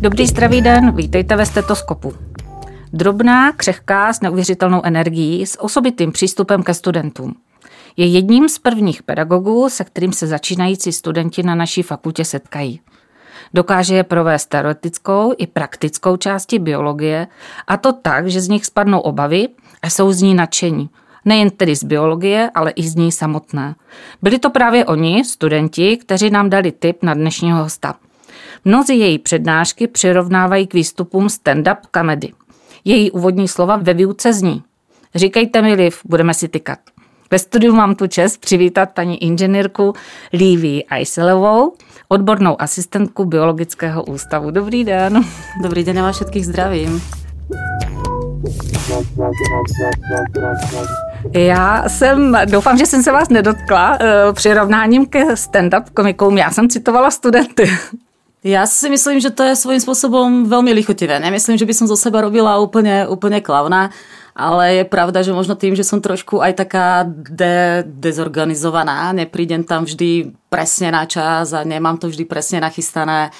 Dobrý zdravý den, vítejte ve stetoskopu. Drobná, křehká, s neuvěřitelnou energií, s osobitým přístupem ke studentům. Je jedním z prvních pedagogů, se kterým se začínající studenti na naší fakultě setkají. Dokáže je provést teoretickou i praktickou části biologie, a to tak, že z nich spadnou obavy a jsou z ní nadšení. Nejen tedy z biologie, ale i z ní samotné. Byli to právě oni, studenti, kteří nám dali tip na dnešního hosta. Mnozí její přednášky přirovnávají k výstupům stand-up comedy. Její úvodní slova ve výuce zní. Říkejte mi, Liv, budeme si tykat. Ve studiu mám tu čest přivítat paní inženýrku Lívii Ajselovou, odbornou asistentku Biologického ústavu. Dobrý den. Dobrý den, já vás všetkých zdravím. Já jsem, doufám, že jsem se vás nedotkla uh, přirovnáním ke stand-up komikům. Já jsem citovala studenty. Ja si myslím, že to je svojím spôsobom veľmi lichotivé. Nemyslím, že by som zo seba robila úplne, úplne klavna, ale je pravda, že možno tým, že som trošku aj taká de- dezorganizovaná, neprídem tam vždy presne na čas a nemám to vždy presne nachystané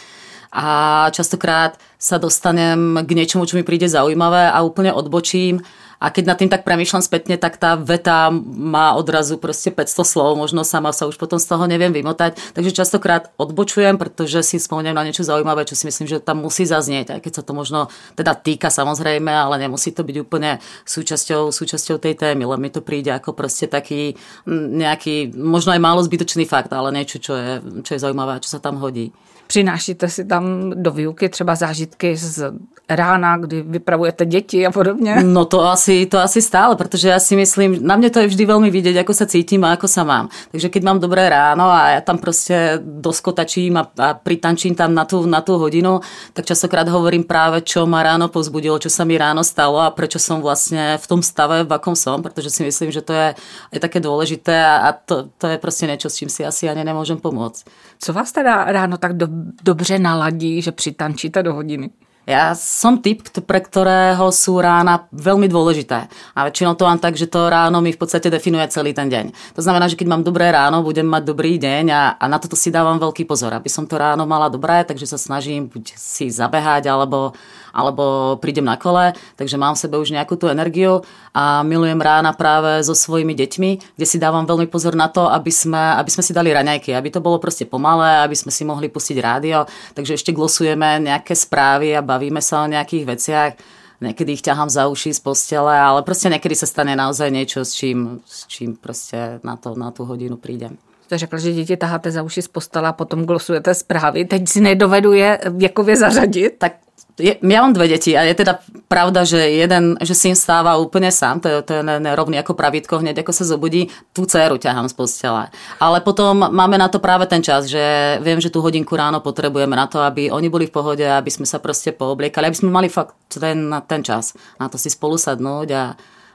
a častokrát sa dostanem k niečomu, čo mi príde zaujímavé a úplne odbočím a keď nad tým tak premýšľam spätne, tak tá veta má odrazu proste 500 slov, možno sama sa už potom z toho neviem vymotať. Takže častokrát odbočujem, pretože si spomeniem na niečo zaujímavé, čo si myslím, že tam musí zaznieť, aj keď sa to možno teda týka samozrejme, ale nemusí to byť úplne súčasťou, súčasťou tej témy, len mi to príde ako proste taký nejaký, možno aj málo zbytočný fakt, ale niečo, čo je, čo je zaujímavé a čo sa tam hodí. Přinášíte si tam do výuky třeba zážitky z rána, kdy vypravujete děti a podobně? No to asi, to asi stále, protože ja si myslím, na mne to je vždy veľmi vidieť, ako sa cítim a ako sa mám. Takže keď mám dobré ráno a ja tam proste doskotačím a, a pritančím tam na tú, na tú hodinu, tak častokrát hovorím práve, čo ma ráno pozbudilo, čo sa mi ráno stalo a prečo som vlastne v tom stave, v akom som, pretože si myslím, že to je, je také dôležité a, a to, to je proste niečo, s čím si asi ani nemôžem pomôcť. Co vás teda ráno tak do, dobře naladí, že přitančíte do hodiny? Ja som typ, pre ktorého sú rána veľmi dôležité. A väčšinou to mám tak, že to ráno mi v podstate definuje celý ten deň. To znamená, že keď mám dobré ráno, budem mať dobrý deň a, a na toto si dávam veľký pozor. Aby som to ráno mala dobré, takže sa snažím buď si zabehať alebo alebo prídem na kole, takže mám v sebe už nejakú tú energiu a milujem rána práve so svojimi deťmi, kde si dávam veľmi pozor na to, aby sme, aby sme si dali raňajky, aby to bolo proste pomalé, aby sme si mohli pustiť rádio, takže ešte glosujeme nejaké správy a bavíme sa o nejakých veciach niekedy ich ťahám za uši z postele, ale proste niekedy sa stane naozaj niečo, s čím, s čím proste na, to, na tú hodinu prídem. Jste řekl, že děti taháte za uši z postela a potom glosujete zprávy. Teď si nedovedu je věkově zařadit. Tak je, ja mám dve deti a je teda pravda, že jeden, že syn stáva úplne sám, to je, to je nerovný ako pravidko, hneď ako sa zobudí, tú dceru ťahám z postele. Ale potom máme na to práve ten čas, že viem, že tú hodinku ráno potrebujeme na to, aby oni boli v pohode, aby sme sa proste poobliekali, aby sme mali fakt ten, ten čas na to si spolu sadnúť a,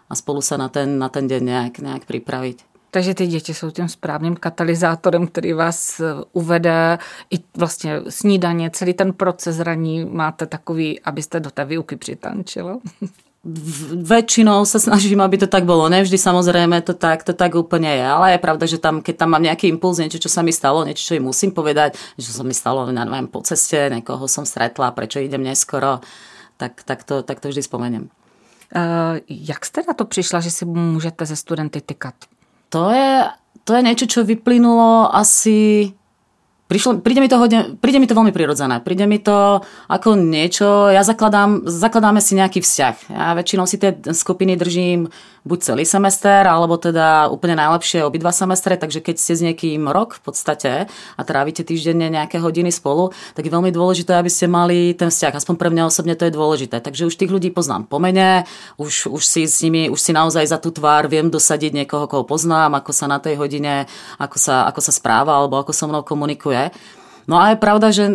a spolu sa na ten, na ten deň nejak, nejak pripraviť. Takže ty děti jsou tím správným katalyzátorem, který vás eh, uvede i vlastně snídaně, celý ten proces raní máte takový, abyste do té výuky přitančilo. väčšinou sa snažím, aby to tak bolo. Nevždy samozrejme to tak, to tak úplne je, ale je pravda, že tam, keď tam mám nejaký impuls, niečo, čo sa mi stalo, niečo, čo im musím povedať, čo sa mi stalo, neviem, po ceste, niekoho som stretla, prečo idem neskoro, tak, tak, to, tak to vždy spomeniem. Uh, jak jste na to přišla, že si můžete ze studenty tykat? To je, to je niečo, čo vyplynulo asi Prišlo, príde, mi to hodne, príde mi to veľmi prirodzené. Príde mi to ako niečo, ja zakladám, zakladáme si nejaký vzťah. Ja väčšinou si tie skupiny držím buď celý semester, alebo teda úplne najlepšie obidva semestre, takže keď ste s niekým rok v podstate a trávite týždenne nejaké hodiny spolu, tak je veľmi dôležité, aby ste mali ten vzťah. Aspoň pre mňa osobne to je dôležité. Takže už tých ľudí poznám po mene, už, už si s nimi, už si naozaj za tú tvár viem dosadiť niekoho, koho poznám, ako sa na tej hodine, ako sa, ako sa správa, alebo ako so mnou komunikuje. No a je pravda, že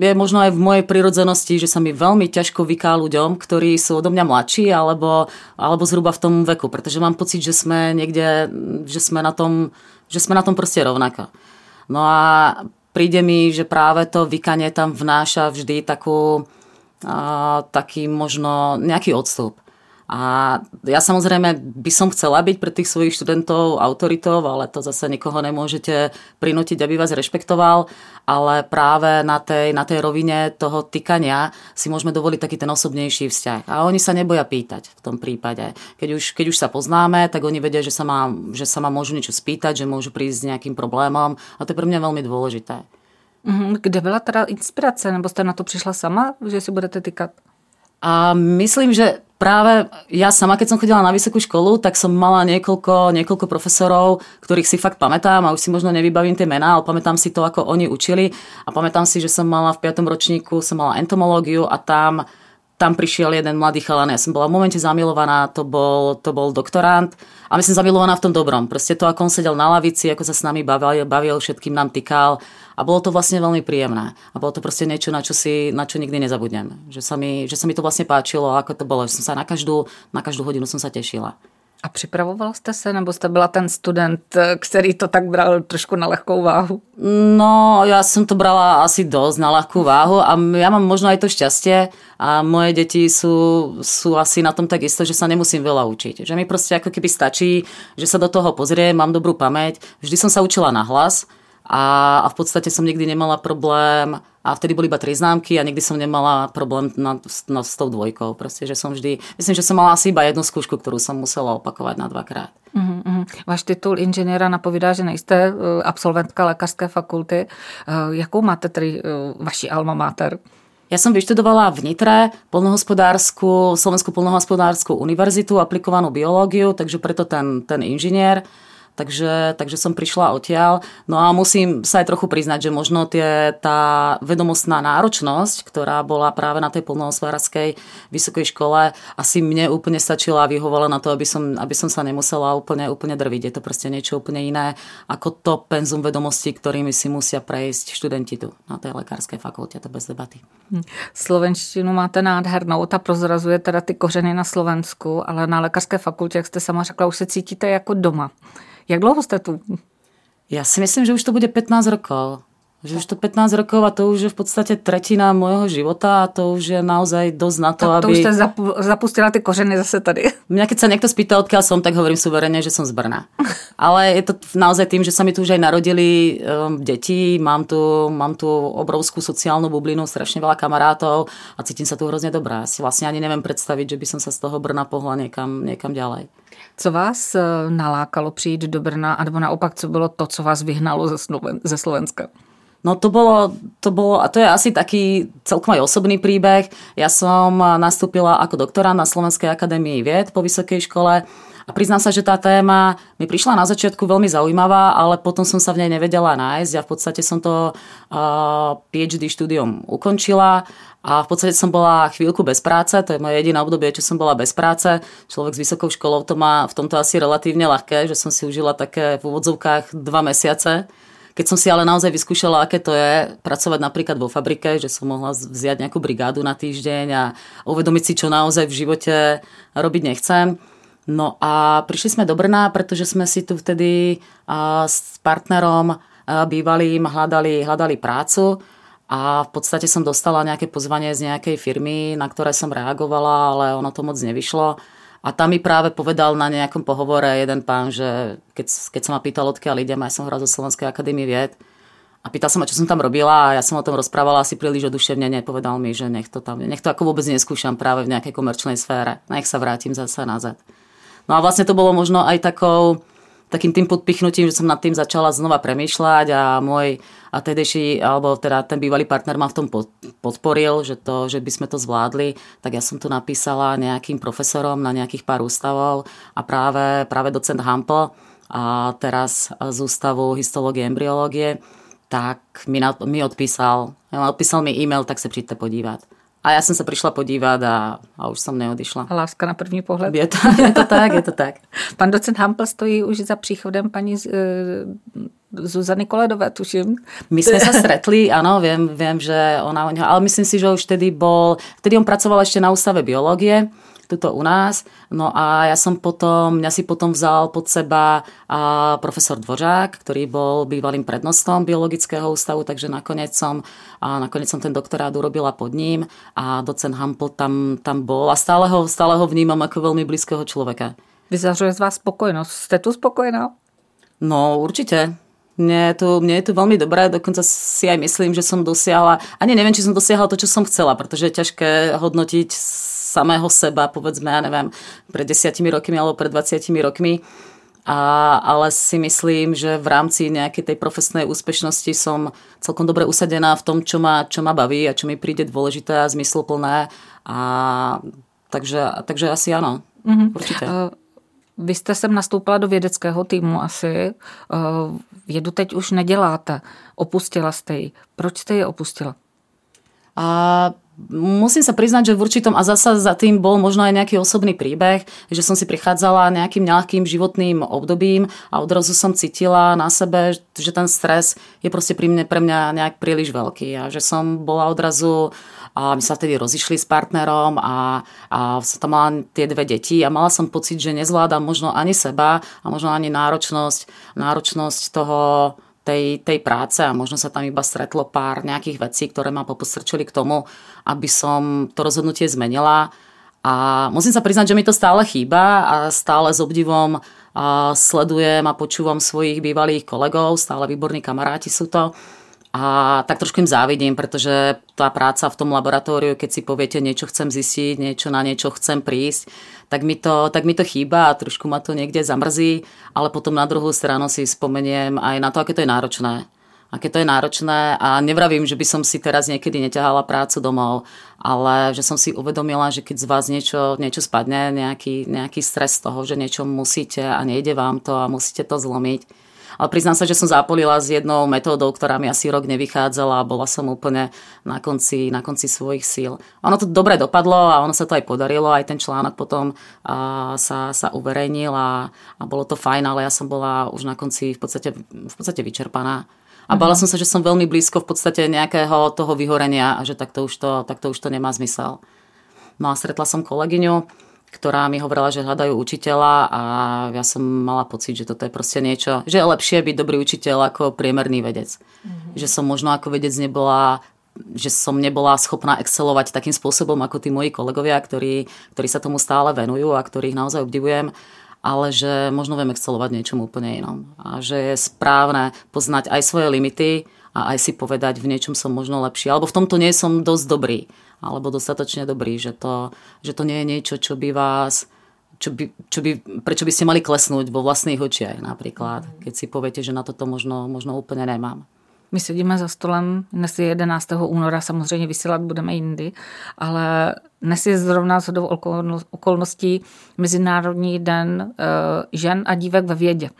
je možno aj v mojej prirodzenosti, že sa mi veľmi ťažko vyká ľuďom, ktorí sú odo mňa mladší alebo, alebo zhruba v tom veku, pretože mám pocit, že sme niekde, že sme na tom, že sme na tom proste rovnako. No a príde mi, že práve to vykanie tam vnáša vždy takú, a, taký možno nejaký odstup. A ja samozrejme by som chcela byť pre tých svojich študentov autoritou, ale to zase nikoho nemôžete prinútiť, aby vás rešpektoval, ale práve na tej, na tej rovine toho týkania si môžeme dovoliť taký ten osobnejší vzťah. A oni sa neboja pýtať v tom prípade. Keď už, keď už sa poznáme, tak oni vedia, že sa, má, že sa ma môžu niečo spýtať, že môžu prísť s nejakým problémom a to je pre mňa veľmi dôležité. Mhm, kde byla teda inspirace, nebo jste na to přišla sama, že si budete týkat? A myslím, že práve ja sama, keď som chodila na vysokú školu, tak som mala niekoľko, niekoľko profesorov, ktorých si fakt pamätám a už si možno nevybavím tie mená, ale pamätám si to, ako oni učili a pamätám si, že som mala v 5. ročníku, som mala entomológiu a tam tam prišiel jeden mladý chalan, ja som bola v momente zamilovaná, to bol, to bol doktorant a myslím zamilovaná v tom dobrom. Proste to, ako on sedel na lavici, ako sa s nami bavil, bavil všetkým nám tykal a bolo to vlastne veľmi príjemné. A bolo to proste niečo, na čo, si, na čo nikdy nezabudnem. Že sa, mi, že sa mi to vlastne páčilo, ako to bolo. Že som sa na každú, na každú hodinu som sa tešila. A připravoval jste se, nebo jste byla ten student, který to tak bral trošku na lehkou váhu? No, ja som to brala asi dosť na ľahkú váhu a ja mám možno aj to šťastie a moje deti sú, sú asi na tom tak isto, že sa nemusím veľa učiť. Že mi proste ako keby stačí, že sa do toho pozriem, mám dobrú pamäť. Vždy som sa učila na hlas a, a v podstate som nikdy nemala problém a vtedy boli iba tri známky a nikdy som nemala problém na, na, s tou dvojkou. Proste, že som vždy, myslím, že som mala asi iba jednu skúšku, ktorú som musela opakovať na dvakrát. Uh-huh. Váš titul inženýra napovídá, že nejste e, absolventka lékařské fakulty. E, jakou máte tedy e, vaši alma mater? Ja som vyštudovala v Nitre polnohospodárskú, Slovenskú polnohospodárskú univerzitu, aplikovanú biológiu, takže preto ten, ten inžinier. Takže, takže som prišla odtiaľ. No a musím sa aj trochu priznať, že možno tie, tá vedomostná náročnosť, ktorá bola práve na tej polnohospodárskej vysokej škole, asi mne úplne stačila a vyhovala na to, aby som, aby som sa nemusela úplne, úplne drviť. Je to proste niečo úplne iné ako to penzum vedomostí, ktorými si musia prejsť študenti tu na tej lekárskej fakulte, to bez debaty. Hm. Slovenštinu máte nádhernou, ta prozrazuje teda ty kořeny na Slovensku, ale na lékařské fakultě, jak jste sama řekla, už se cítíte jako doma. Jak dlouho jste tu? Ja si myslím, že už to bude 15 rokov. Že už to 15 rokov a to už je v podstate tretina môjho života a to už je naozaj dosť na to, tak to aby... už ste zapustila tie kořeny zase tady. Mňa keď sa niekto spýta, odkiaľ som, tak hovorím suverene, že som z Brna. Ale je to naozaj tým, že sa mi tu už aj narodili um, deti, mám tu, mám tu obrovskú sociálnu bublinu, strašne veľa kamarátov a cítim sa tu hrozne dobrá. Si vlastne ani neviem predstaviť, že by som sa z toho Brna pohla niekam, niekam ďalej. Co vás eh, nalákalo přijít do Brna, a nebo naopak, co bylo to, co vás vyhnalo ze, ze Slovenska? No to bolo, to bolo, a to je asi taký celkom aj osobný príbeh. Ja som nastúpila ako doktora na Slovenskej akadémii vied po vysokej škole a priznám sa, že tá téma mi prišla na začiatku veľmi zaujímavá, ale potom som sa v nej nevedela nájsť a v podstate som to PhD štúdium ukončila a v podstate som bola chvíľku bez práce, to je moje jediné obdobie, čo som bola bez práce. Človek s vysokou školou to má v tomto asi relatívne ľahké, že som si užila také v úvodzovkách dva mesiace keď som si ale naozaj vyskúšala, aké to je pracovať napríklad vo fabrike, že som mohla vziať nejakú brigádu na týždeň a uvedomiť si, čo naozaj v živote robiť nechcem. No a prišli sme do Brna, pretože sme si tu vtedy s partnerom bývalým hľadali, hľadali prácu a v podstate som dostala nejaké pozvanie z nejakej firmy, na ktoré som reagovala, ale ono to moc nevyšlo. A tam mi práve povedal na nejakom pohovore jeden pán, že keď, keď sa ma pýtal, odkiaľ idem, ja som hral zo Slovenskej akadémie vied, a pýtal som ma, čo som tam robila a ja som o tom rozprávala asi príliš oduševne, nepovedal mi, že nech to tam, nech to ako vôbec neskúšam práve v nejakej komerčnej sfére. Nech sa vrátim zase nazad. No a vlastne to bolo možno aj takou, takým tým podpichnutím, že som nad tým začala znova premýšľať a môj a tedejší, alebo teda ten bývalý partner ma v tom podporil, že, to, že by sme to zvládli, tak ja som tu napísala nejakým profesorom na nejakých pár ústavov a práve, práve docent Hampel a teraz z Ústavu histológie embryológie, tak mi, mi odpísal, odpísal mi e-mail, tak sa přijďte podívať. A ja som sa prišla podívať a, a už som neodišla. A láska na první pohled. Je to, je to tak, je to tak. Pan docent Hampel stojí už za příchodem paní Zuzany Koledové, tuším. My sme sa stretli, áno, viem, viem, že ona o neho, ale myslím si, že už vtedy bol, vtedy on pracoval ešte na ústave biológie, tuto u nás. No a ja som potom, mňa si potom vzal pod seba a profesor Dvořák, ktorý bol bývalým prednostom biologického ústavu, takže nakoniec som, a nakoniec som ten doktorát urobila pod ním a docen Hampl tam, tam bol a stále ho, stále ho vnímam ako veľmi blízkeho človeka. Vyzařuje z vás spokojnosť. Ste tu spokojná? No určite. Mne je, tu, mne je tu veľmi dobré, dokonca si aj myslím, že som dosiahla, ani neviem, či som dosiahla to, čo som chcela, pretože je ťažké hodnotiť samého seba, povedzme, ja neviem, pred desiatimi rokmi alebo pred 20 rokmi. A, ale si myslím, že v rámci nejakej tej profesnej úspešnosti som celkom dobre usadená v tom, čo ma, čo ma baví a čo mi príde dôležité a zmysluplné. A, takže, takže asi áno, mm-hmm. určite. Uh... Vy jste sem nastoupila do vědeckého týmu asi. Vědu teď už neděláte. Opustila jste ji. Proč jste ji opustila? A musím sa priznať, že v určitom, a zasa za tým bol možno aj nejaký osobný príbeh, že som si prichádzala nejakým nejakým životným obdobím a odrazu som cítila na sebe, že ten stres je proste pri mne, pre mňa nejak príliš veľký a že som bola odrazu a my sa vtedy rozišli s partnerom a, a som tam mala tie dve deti a mala som pocit, že nezvládam možno ani seba a možno ani náročnosť, náročnosť toho, tej, tej práce a možno sa tam iba stretlo pár nejakých vecí, ktoré ma popostrčili k tomu, aby som to rozhodnutie zmenila. A musím sa priznať, že mi to stále chýba a stále s obdivom sledujem a počúvam svojich bývalých kolegov, stále výborní kamaráti sú to a tak trošku im závidím, pretože tá práca v tom laboratóriu, keď si poviete, niečo chcem zistiť, niečo na niečo chcem prísť, tak mi to, tak mi to chýba a trošku ma to niekde zamrzí, ale potom na druhú stranu si spomeniem aj na to, aké to je náročné. Aké to je náročné a nevravím, že by som si teraz niekedy neťahala prácu domov, ale že som si uvedomila, že keď z vás niečo, niečo spadne, nejaký, nejaký stres z toho, že niečo musíte a nejde vám to a musíte to zlomiť, ale priznám sa, že som zapolila s jednou metódou, ktorá mi asi rok nevychádzala a bola som úplne na konci, na konci svojich síl. Ono to dobre dopadlo a ono sa to aj podarilo, aj ten článok potom a, sa, sa uverejnil a, a bolo to fajn, ale ja som bola už na konci v podstate, v podstate vyčerpaná. A bala mhm. som sa, že som veľmi blízko v podstate nejakého toho vyhorenia a že takto už to, takto už to nemá zmysel. No a stretla som kolegyňu, ktorá mi hovorila, že hľadajú učiteľa a ja som mala pocit, že toto je proste niečo, že je lepšie byť dobrý učiteľ ako priemerný vedec. Mm-hmm. Že som možno ako vedec nebola že som nebola schopná excelovať takým spôsobom ako tí moji kolegovia, ktorí, ktorí sa tomu stále venujú a ktorých naozaj obdivujem, ale že možno viem excelovať niečom úplne inom. A že je správne poznať aj svoje limity a aj si povedať, v niečom som možno lepší. Alebo v tomto nie som dosť dobrý alebo dostatočne dobrý, že to, že to nie je niečo, čo by vás čo by, čo by, prečo by ste mali klesnúť vo vlastných očiach napríklad, keď si poviete, že na toto možno, možno úplne nemám. My sedíme za stolem, dnes je 11. února, samozřejmě vysílat budeme jindy, ale dnes je zrovna zhodou okolností Mezinárodní den eh, žen a dívek ve vědě.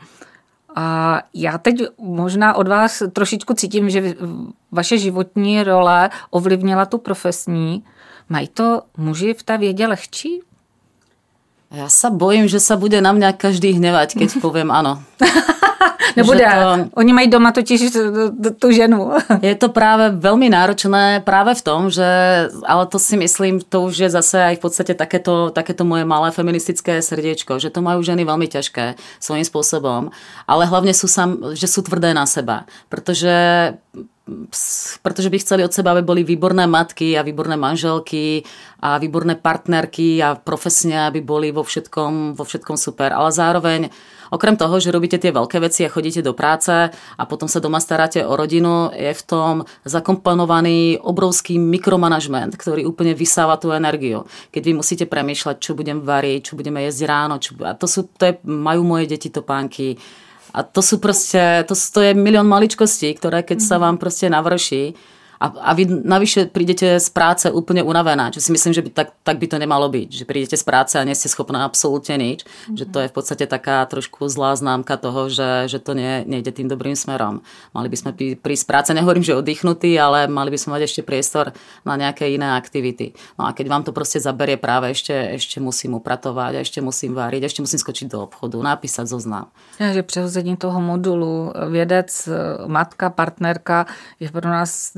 A já teď možná od vás trošičku cítím, že vaše životní role ovlivnila tu profesní. Mají to muži v té vědě lehčí? Ja sa bojím, že sa bude na mňa každý hnevať, keď poviem áno. Nebude. To, oni mají doma totiž tú ženu. je to práve veľmi náročné práve v tom, že, ale to si myslím, to už je zase aj v podstate takéto, takéto moje malé feministické srdiečko, že to majú ženy veľmi ťažké svojím spôsobom, ale hlavne sú sam, že sú tvrdé na seba, pretože pretože by chceli od seba, aby boli výborné matky a výborné manželky a výborné partnerky a profesne, aby boli vo všetkom, vo všetkom super. Ale zároveň Okrem toho, že robíte tie veľké veci a chodíte do práce a potom sa doma staráte o rodinu, je v tom zakomponovaný obrovský mikromanažment, ktorý úplne vysáva tú energiu. Keď vy musíte premýšľať, čo budem variť, čo budeme jesť ráno, čo, a to, sú, to je, majú moje deti topánky. A to sú proste, to, to je milión maličkostí, ktoré keď sa mhm. vám proste navrší, A, a vy navyše prídete z práce úplne unavená, čo si myslím, že by, tak, tak by to nemalo byť. Že prídete z práce a nie ste schopná absolútne nič. Mm-hmm. Že to je v podstate taká trošku zlá známka toho, že, že to nie, nejde tým dobrým smerom. Mali by sme prísť z práce, nehovorím, že oddychnutí, ale mali by sme mať ešte priestor na nejaké iné aktivity. No a keď vám to proste zaberie práve, ešte, ešte musím upratovať, ešte musím váriť, ešte musím skočiť do obchodu, napísať zoznam. Ja, že přehození toho modulu vědec, matka, partnerka je pro nás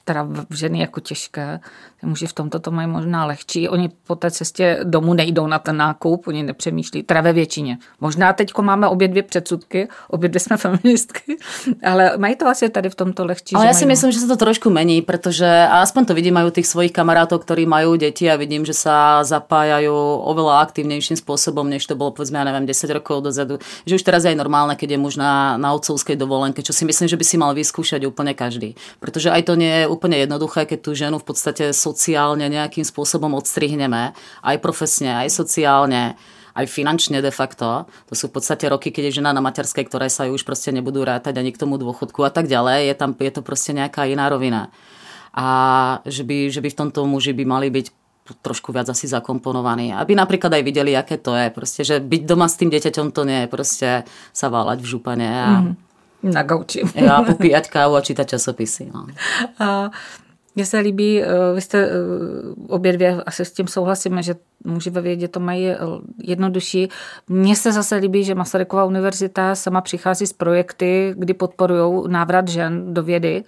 teda ženy jako těžké. Ty muži v tomto to mají možná lehčí. Oni po té cestě domů nejdou na ten nákup, oni nepřemýšlí, teda ve většině. Možná teď máme obě dvě předsudky, obě dvě jsme feministky, ale mají to asi tady v tomto lehčí. Ale ja si myslím, že sa to trošku mení, pretože aspoň to vidím, majú tých svojich kamarátov, ktorí majú deti a vidím, že sa zapájajú oveľa aktívnejším spôsobom, než to bolo povedzme, ja neviem, 10 rokov dozadu. Že už teraz je aj normálne, keď je muž na, na otcovskej dovolenke, čo si myslím, že by si mal vyskúšať úplne každý. Pretože aj to nie je úplne jednoduché, keď tú ženu v podstate sociálne nejakým spôsobom odstrihneme, aj profesne, aj sociálne, aj finančne de facto. To sú v podstate roky, keď je žena na materskej, ktoré sa ju už proste nebudú rátať ani k tomu dôchodku a tak ďalej. Je, tam, je to proste nejaká iná rovina. A že by, že by v tomto muži by mali byť trošku viac asi zakomponovaní. Aby napríklad aj videli, aké to je. Proste, že byť doma s tým dieťaťom to nie je proste sa váľať v župane a mm-hmm na gauči. Já popíjať kávu a čítat časopisy. No. A mně se líbí, eh, vy jste eh, obě dvě, asi s tím souhlasíme, že muži ve vědě to mají eh, jednodušší. Mně se zase líbí, že Masarykova univerzita sama přichází s projekty, kdy podporují návrat žen do vědy.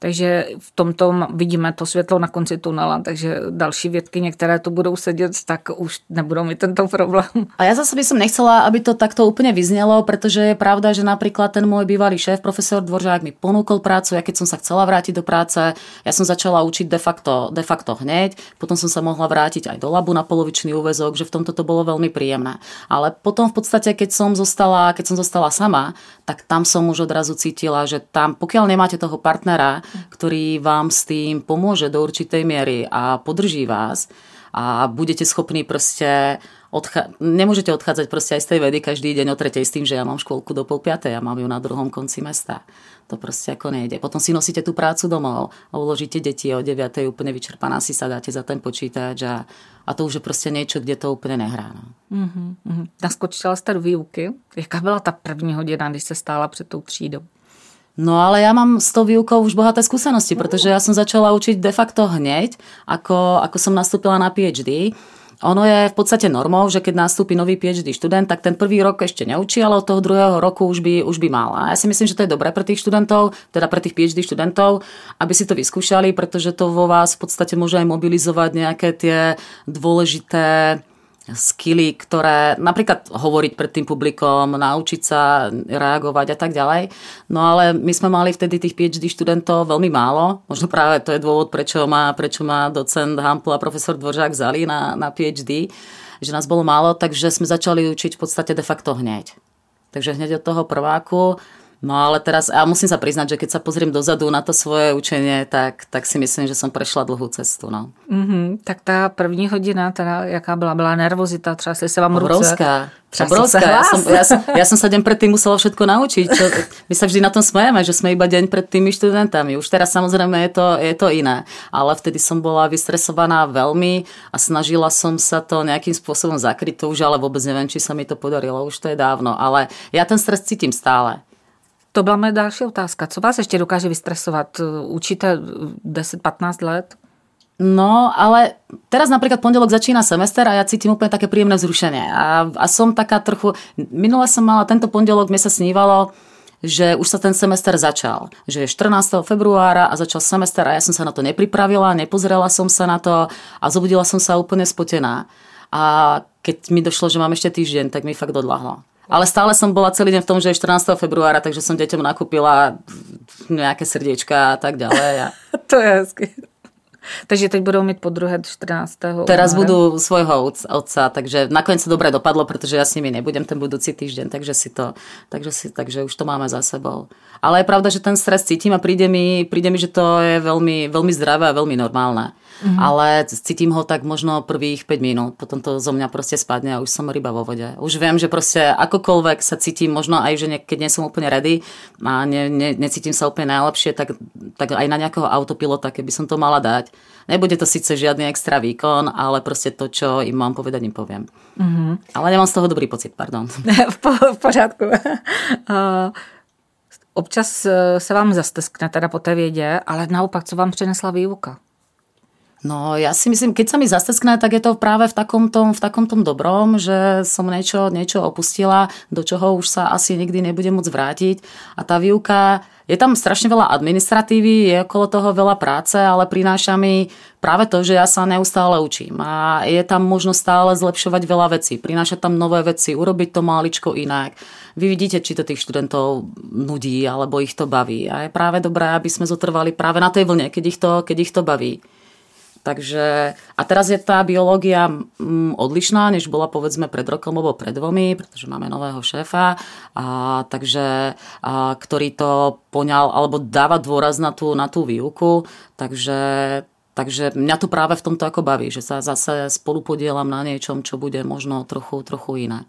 Takže v tomto vidíme to světlo na konci tunela, takže další vědky, některé tu budou sedět, tak už nebudou mít tento problém. A ja zase by som nechcela, aby to takto úplne vyznelo, pretože je pravda, že napríklad ten môj bývalý šéf, profesor Dvoržák, mi ponúkol prácu, ja keď som sa chcela vrátiť do práce, ja som začala učiť de facto, de facto hneď, potom som sa mohla vrátiť aj do labu na polovičný úvezok, že v tomto to bolo veľmi príjemné. Ale potom v podstate, keď som zostala, keď som zostala sama, tak tam som už odrazu cítila, že tam, pokiaľ nemáte toho partnera, ktorý vám s tým pomôže do určitej miery a podrží vás a budete schopní proste odchá- nemôžete odchádzať proste aj z tej vedy každý deň o tretej s tým, že ja mám škôlku do pol piatej a mám ju na druhom konci mesta. To proste ako nejde. Potom si nosíte tú prácu domov a uložíte deti o 9. úplne vyčerpaná si sa dáte za ten počítač a, a to už je proste niečo, kde to úplne nehrá. No. Mm-hmm. Naskočila jste do výuky. Jaká byla ta první hodina, když se stála před tou třídou? No ale ja mám s tou výukou už bohaté skúsenosti, pretože ja som začala učiť de facto hneď, ako, ako som nastúpila na PhD. Ono je v podstate normou, že keď nastúpi nový PhD študent, tak ten prvý rok ešte neučí, ale od toho druhého roku už by, už by mal. A ja si myslím, že to je dobré pre tých študentov, teda pre tých PhD študentov, aby si to vyskúšali, pretože to vo vás v podstate môže aj mobilizovať nejaké tie dôležité skily, ktoré napríklad hovoriť pred tým publikom, naučiť sa reagovať a tak ďalej. No ale my sme mali vtedy tých PhD študentov veľmi málo. Možno práve to je dôvod, prečo ma, prečo ma docent Hampl a profesor Dvoržák vzali na, na PhD, že nás bolo málo, takže sme začali učiť v podstate de facto hneď. Takže hneď od toho prváku No ale teraz, a musím sa priznať, že keď sa pozriem dozadu na to svoje učenie, tak, tak si myslím, že som prešla dlhú cestu. No. Mm-hmm, tak tá první hodina, teda jaká byla? Byla nervozita, třásli sa vám Obrovská. ruce? Obrovská. Ja som, ja, som, ja som sa deň predtým musela všetko naučiť. Čo, my sa vždy na tom smejeme, že sme iba deň pred tými študentami. Už teraz samozrejme je to, je to iné. Ale vtedy som bola vystresovaná veľmi a snažila som sa to nejakým spôsobom zakryť. To už ale vôbec neviem, či sa mi to podarilo. Už to je dávno. Ale ja ten stres cítim stále. To byla moje další otázka. Co vás ještě dokáže vystresovat? Učíte 10-15 let? No, ale teraz napríklad pondelok začína semester a ja cítim úplne také príjemné zrušenie. A, a som taká trochu... Minule som mala, tento pondelok mi sa snívalo, že už sa ten semester začal. Že je 14. februára a začal semester a ja som sa na to nepripravila, nepozrela som sa na to a zobudila som sa úplne spotená. A keď mi došlo, že mám ešte týždeň, tak mi fakt odlahlo. Ale stále som bola celý deň v tom, že je 14. februára, takže som deťom nakúpila nejaké srdiečka a tak ďalej. A... to je hezky. Takže teď budou mít po druhé 14. Teraz budú svojho otca, takže nakoniec to dobre dopadlo, pretože ja s nimi nebudem ten budúci týždeň, takže si to, takže, si, takže už to máme za sebou. Ale je pravda, že ten stres cítim a príde mi, príde mi že to je veľmi, veľmi zdravé a veľmi normálne. Mm-hmm. Ale cítim ho tak možno prvých 5 minút, potom to zo mňa proste spadne a už som ryba vo vode. Už viem, že proste akokoľvek sa cítim, možno aj, že ne, keď nie som úplne ready a ne, ne, necítim sa úplne najlepšie, tak, tak aj na nejakého autopilota, keby som to mala dať. Nebude to síce žiadny extra výkon, ale proste to, čo im mám povedať, im poviem. Mm-hmm. Ale nemám z toho dobrý pocit, pardon. v, po, v pořádku. uh... Občas eh, se vám zasteskne teda po té vědě, ale naopak, co vám přinesla výuka? No ja si myslím, keď sa mi zasteskne, tak je to práve v takom tom, v takom tom dobrom, že som niečo, niečo opustila, do čoho už sa asi nikdy nebudem môcť vrátiť. A tá výuka, je tam strašne veľa administratívy, je okolo toho veľa práce, ale prináša mi práve to, že ja sa neustále učím. A je tam možno stále zlepšovať veľa vecí, prinášať tam nové veci, urobiť to máličko inak. Vy vidíte, či to tých študentov nudí, alebo ich to baví. A je práve dobré, aby sme zotrvali práve na tej vlne, keď ich to, keď ich to baví. Takže, a teraz je tá biológia mm, odlišná, než bola povedzme pred rokom alebo pred dvomi, pretože máme nového šéfa, a, takže, a, ktorý to poňal alebo dáva dôraz na tú, na tú výuku. Takže, takže mňa to práve v tomto ako baví, že sa zase spolu podielam na niečom, čo bude možno trochu, trochu iné.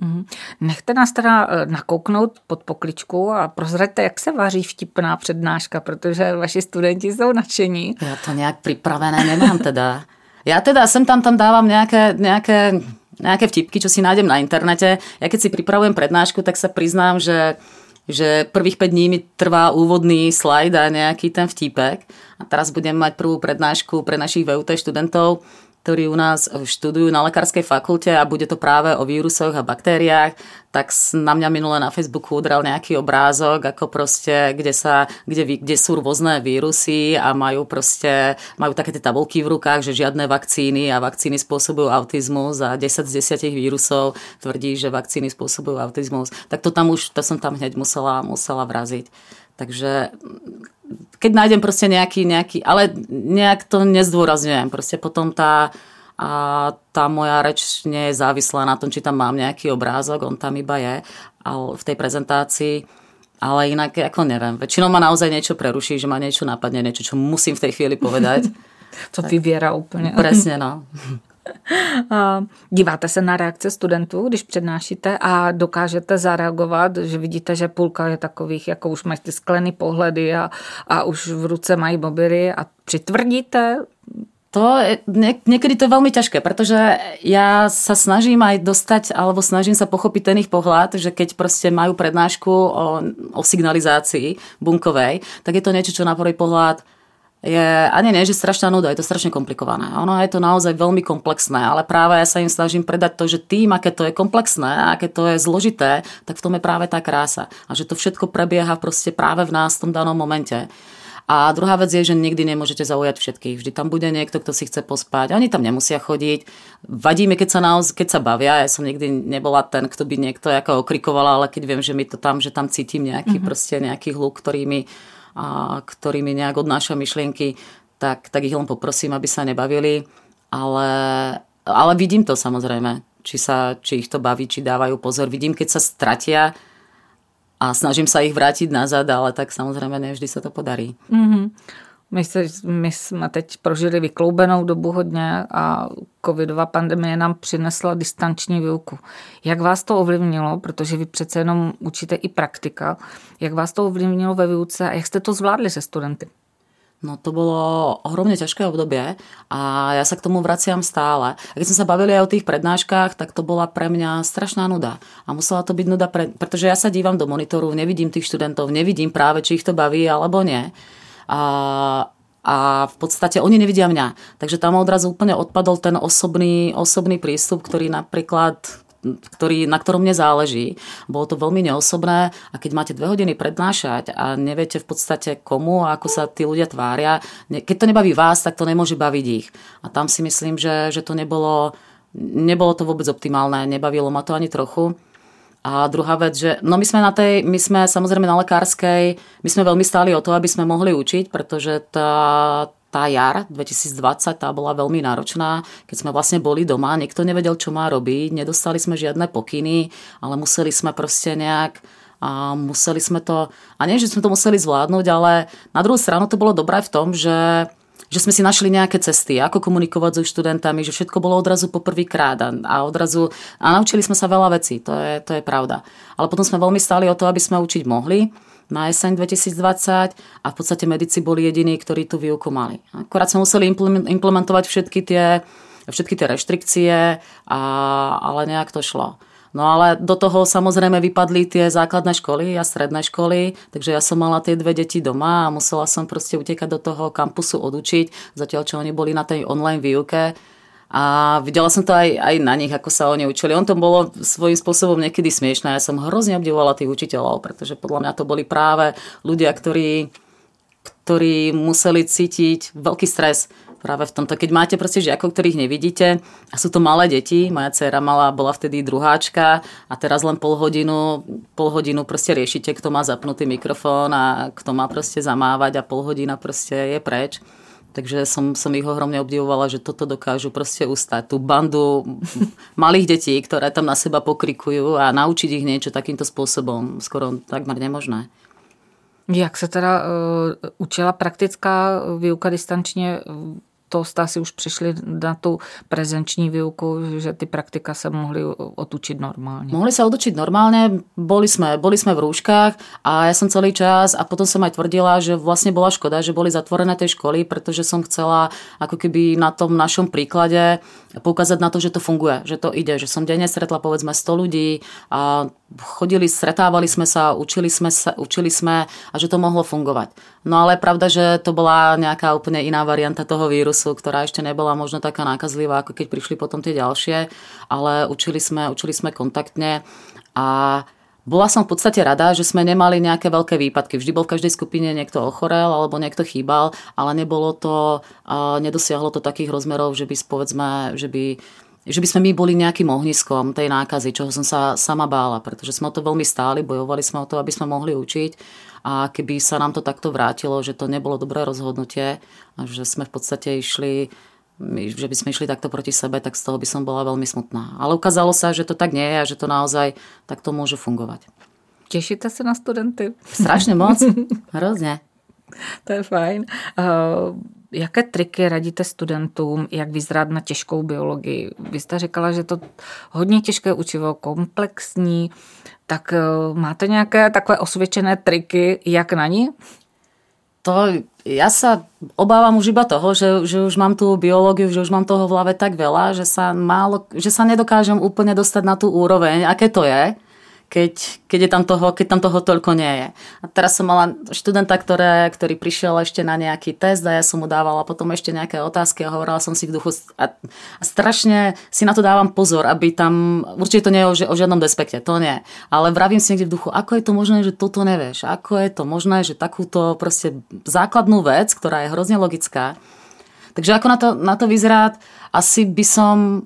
Mhm. Nechte nás teda eh, nakouknout pod pokličku a prozraďte, jak se vaří vtipná přednáška, protože vaši studenti jsou nadšení. Ja to nejak pripravené nemám teda. Ja teda sem tam tam dávam nejaké, nejaké, nejaké vtipky, čo si nájdem na internete. Ja keď si pripravujem prednášku, tak sa priznám, že že prvých 5 dní mi trvá úvodný slajd a nejaký ten vtipek. A teraz budem mať prvú prednášku pre našich VUT študentov ktorí u nás študujú na lekárskej fakulte a bude to práve o vírusoch a baktériách, tak na mňa minule na Facebooku udral nejaký obrázok, ako proste, kde, sa, kde, kde sú rôzne vírusy a majú proste, majú také tie tabulky v rukách, že žiadne vakcíny a vakcíny spôsobujú autizmus a 10 z 10 vírusov tvrdí, že vakcíny spôsobujú autizmus. Tak to tam už, to som tam hneď musela, musela vraziť. Takže keď nájdem proste nejaký, nejaký, ale nejak to nezdôrazňujem. Proste potom tá, a tá moja reč nie je závislá na tom, či tam mám nejaký obrázok, on tam iba je ale v tej prezentácii. Ale inak, ako neviem, väčšinou ma naozaj niečo preruší, že ma niečo napadne, niečo, čo musím v tej chvíli povedať. to vybiera úplne. Presne, no. Díváte se na reakce studentů, když přednášíte a dokážete zareagovat, že vidíte, že půlka je takových, jako už mají ty sklený pohledy a, a už v ruce mají mobily a přitvrdíte? To je, nie, niekedy to je veľmi ťažké, pretože ja sa snažím aj dostať, alebo snažím sa pochopiť ten ich pohľad, že keď proste majú prednášku o, o signalizácii bunkovej, tak je to niečo, čo na prvý pohľad je ani nie, že strašná nuda, je to strašne komplikované. Ono je to naozaj veľmi komplexné, ale práve ja sa im snažím predať to, že tým, aké to je komplexné a aké to je zložité, tak v tom je práve tá krása. A že to všetko prebieha proste práve v nás v tom danom momente. A druhá vec je, že nikdy nemôžete zaujať všetkých. Vždy tam bude niekto, kto si chce pospať. Oni tam nemusia chodiť. Vadí mi, keď sa, naoz, keď sa bavia. Ja som nikdy nebola ten, kto by niekto ako okrikovala, ale keď viem, že mi to tam, že tam cítim nejaký, mm-hmm. proste nejaký hluk, ktorý mi a ktorými nejak odnáša myšlienky, tak, tak ich len poprosím, aby sa nebavili. Ale, ale vidím to samozrejme, či, sa, či ich to baví, či dávajú pozor. Vidím, keď sa stratia a snažím sa ich vrátiť nazad, ale tak samozrejme nevždy sa to podarí. Mm-hmm. My, se, my jsme teď prožili vykloubenou dobu hodně a covidová pandemie nám přinesla distanční výuku. Jak vás to ovlivnilo, protože vy přece jenom učíte i praktika, jak vás to ovlivnilo ve výuce a jak jste to zvládli se studenty? No to bolo ohromne ťažké obdobie a ja sa k tomu vraciam stále. A keď sme sa bavili aj o tých prednáškach, tak to bola pre mňa strašná nuda. A musela to byť nuda, pre... pretože ja sa dívam do monitoru, nevidím tých študentov, nevidím práve, či ich to baví alebo nie a, a v podstate oni nevidia mňa. Takže tam odrazu úplne odpadol ten osobný, osobný prístup, ktorý napríklad ktorý, na ktorom mne záleží. Bolo to veľmi neosobné a keď máte dve hodiny prednášať a neviete v podstate komu a ako sa tí ľudia tvária, keď to nebaví vás, tak to nemôže baviť ich. A tam si myslím, že, že to nebolo, nebolo to vôbec optimálne, nebavilo ma to ani trochu. A druhá vec, že no my sme na tej, my sme samozrejme na lekárskej, my sme veľmi stáli o to, aby sme mohli učiť, pretože tá, tá jar 2020 tá bola veľmi náročná, keď sme vlastne boli doma, nikto nevedel, čo má robiť, nedostali sme žiadne pokyny, ale museli sme proste nejak a museli sme to, a nie, že sme to museli zvládnuť, ale na druhú stranu to bolo dobré v tom, že že sme si našli nejaké cesty, ako komunikovať so študentami, že všetko bolo odrazu poprvýkrát a, a odrazu a naučili sme sa veľa vecí, to je, to je pravda. Ale potom sme veľmi stáli o to, aby sme učiť mohli na jeseň 2020 a v podstate medici boli jediní, ktorí tú výuku mali. Akorát sme museli implementovať všetky tie, všetky tie reštrikcie, a, ale nejak to šlo. No ale do toho samozrejme vypadli tie základné školy a stredné školy, takže ja som mala tie dve deti doma a musela som proste utekať do toho kampusu odučiť, zatiaľ čo oni boli na tej online výuke a videla som to aj, aj na nich, ako sa oni učili. On to bolo svojím spôsobom niekedy smiešné. Ja som hrozne obdivovala tých učiteľov, pretože podľa mňa to boli práve ľudia, ktorí, ktorí museli cítiť veľký stres práve v tomto. Keď máte proste žiakov, ktorých nevidíte a sú to malé deti, moja dcera mala, bola vtedy druháčka a teraz len pol hodinu, pol hodinu proste riešite, kto má zapnutý mikrofón a kto má proste zamávať a pol hodina proste je preč Takže som, som ich ohromne obdivovala, že toto dokážu proste ustať. Tú bandu malých detí, ktoré tam na seba pokrikujú a naučiť ich niečo takýmto spôsobom. Skoro takmer nemožné. Jak se teda uh, učila praktická výuka distančně to asi už přišli na tu prezenční výuku, že ty praktika se mohli otučiť normálne. Mohli sa odučiť normálne, boli sme, boli sme v rúškach a ja som celý čas a potom som aj tvrdila, že vlastne bola škoda, že boli zatvorené tie školy, pretože som chcela ako keby na tom našom príklade poukázať na to, že to funguje, že to ide, že som denne stretla povedzme 100 ľudí a chodili, stretávali sme sa, učili sme, sa, učili sme a že to mohlo fungovať. No ale pravda, že to bola nejaká úplne iná varianta toho vírusu, ktorá ešte nebola možno taká nákazlivá, ako keď prišli potom tie ďalšie, ale učili sme, učili sme kontaktne a bola som v podstate rada, že sme nemali nejaké veľké výpadky. Vždy bol v každej skupine niekto ochorel alebo niekto chýbal, ale nebolo to, nedosiahlo to takých rozmerov, že by povedzme, že by že by sme my boli nejakým ohniskom tej nákazy, čoho som sa sama bála, pretože sme o to veľmi stáli, bojovali sme o to, aby sme mohli učiť a keby sa nám to takto vrátilo, že to nebolo dobré rozhodnutie a že sme v podstate išli že by sme išli takto proti sebe, tak z toho by som bola veľmi smutná. Ale ukázalo sa, že to tak nie je a že to naozaj takto môže fungovať. Tešíte sa na studenty? Strašne moc. Hrozne. To je fajn. Uh, Jaké triky radíte studentům, jak vyzrát na těžkou biologii? Vy jste říkala, že to hodně těžké učivo, komplexní, tak eh, máte nějaké takové osvědčené triky, jak na ní? To ja sa obávam už iba toho, že, že už mám tú biológiu, že už mám toho v hlave tak veľa, že sa, málo, že sa nedokážem úplne dostať na tú úroveň, aké to je keď, keď, je tam toho, keď tam toho toľko nie je. A teraz som mala študenta, ktoré, ktorý prišiel ešte na nejaký test a ja som mu dávala potom ešte nejaké otázky a hovorila som si v duchu a, a strašne si na to dávam pozor, aby tam, určite to nie je o, o žiadnom despekte, to nie. Ale vravím si niekde v duchu, ako je to možné, že toto nevieš? Ako je to možné, že takúto proste základnú vec, ktorá je hrozne logická, Takže ako na to, na to vyzerá, asi by som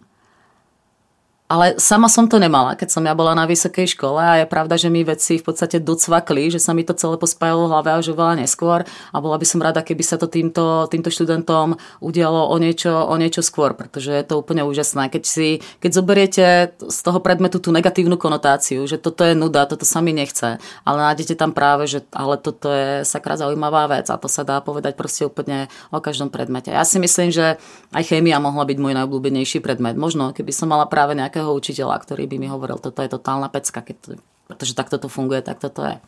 ale sama som to nemala, keď som ja bola na vysokej škole a je pravda, že mi veci v podstate docvakli, že sa mi to celé pospájalo v hlave až veľa neskôr a bola by som rada, keby sa to týmto, týmto študentom udialo o niečo, o niečo skôr, pretože je to úplne úžasné. Keď, si, keď zoberiete z toho predmetu tú negatívnu konotáciu, že toto je nuda, toto sa mi nechce, ale nájdete tam práve, že ale toto je sakra zaujímavá vec a to sa dá povedať proste úplne o každom predmete. Ja si myslím, že aj chémia mohla byť môj najobľúbenejší predmet. Možno, keby som mala práve nejaké nejakého učiteľa, ktorý by mi hovoril, toto je totálna pecka, keď to, pretože takto to funguje, tak toto je.